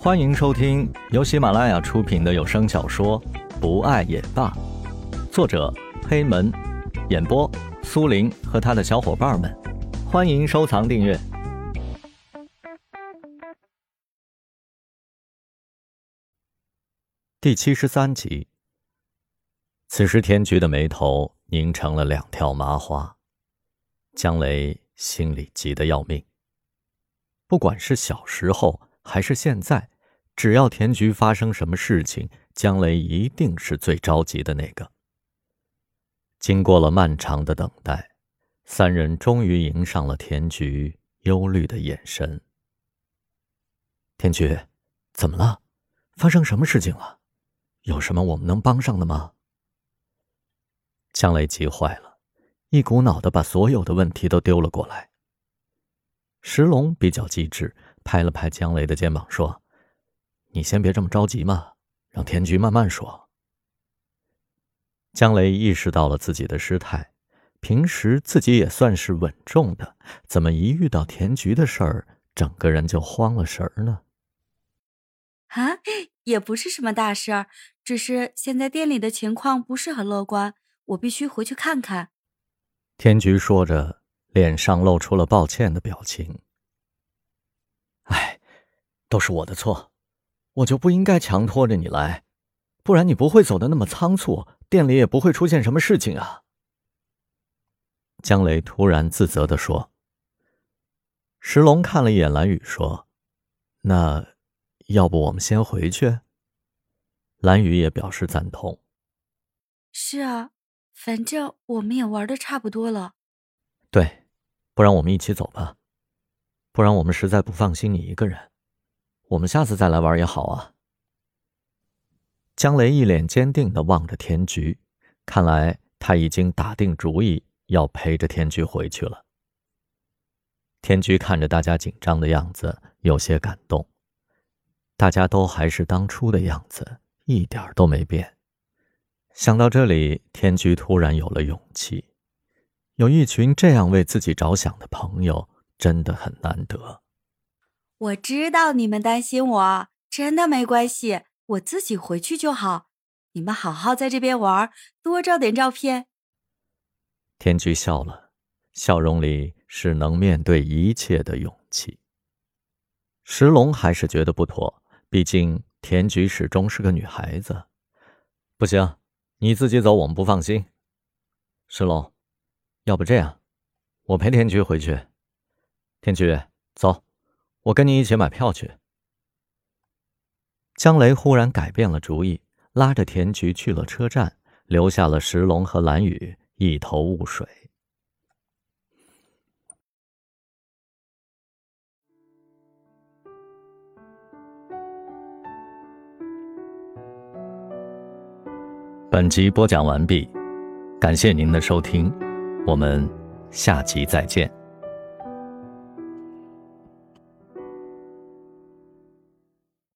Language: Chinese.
欢迎收听由喜马拉雅出品的有声小说《不爱也罢》，作者黑门，演播苏林和他的小伙伴们。欢迎收藏订阅。第七十三集。此时，田菊的眉头拧成了两条麻花，江雷心里急得要命。不管是小时候还是现在，只要田菊发生什么事情，江雷一定是最着急的那个。经过了漫长的等待，三人终于迎上了田菊忧虑的眼神。田菊，怎么了？发生什么事情了？有什么我们能帮上的吗？江雷急坏了，一股脑的把所有的问题都丢了过来。石龙比较机智，拍了拍江雷的肩膀说：“你先别这么着急嘛，让田菊慢慢说。”江雷意识到了自己的失态，平时自己也算是稳重的，怎么一遇到田菊的事儿，整个人就慌了神儿呢？啊，也不是什么大事儿，只是现在店里的情况不是很乐观，我必须回去看看。田菊说着。脸上露出了抱歉的表情。哎，都是我的错，我就不应该强拖着你来，不然你不会走的那么仓促，店里也不会出现什么事情啊。江雷突然自责的说。石龙看了一眼蓝雨，说：“那，要不我们先回去？”蓝雨也表示赞同。是啊，反正我们也玩的差不多了。对，不然我们一起走吧。不然我们实在不放心你一个人。我们下次再来玩也好啊。江雷一脸坚定的望着田菊，看来他已经打定主意要陪着田菊回去了。天菊看着大家紧张的样子，有些感动。大家都还是当初的样子，一点都没变。想到这里，天菊突然有了勇气。有一群这样为自己着想的朋友，真的很难得。我知道你们担心我，真的没关系，我自己回去就好。你们好好在这边玩，多照点照片。田菊笑了，笑容里是能面对一切的勇气。石龙还是觉得不妥，毕竟田菊始终是个女孩子。不行，你自己走，我们不放心。石龙。要不这样，我陪田菊回去。田菊，走，我跟你一起买票去。江雷忽然改变了主意，拉着田菊去了车站，留下了石龙和蓝雨一头雾水。本集播讲完毕，感谢您的收听。我们下集再见。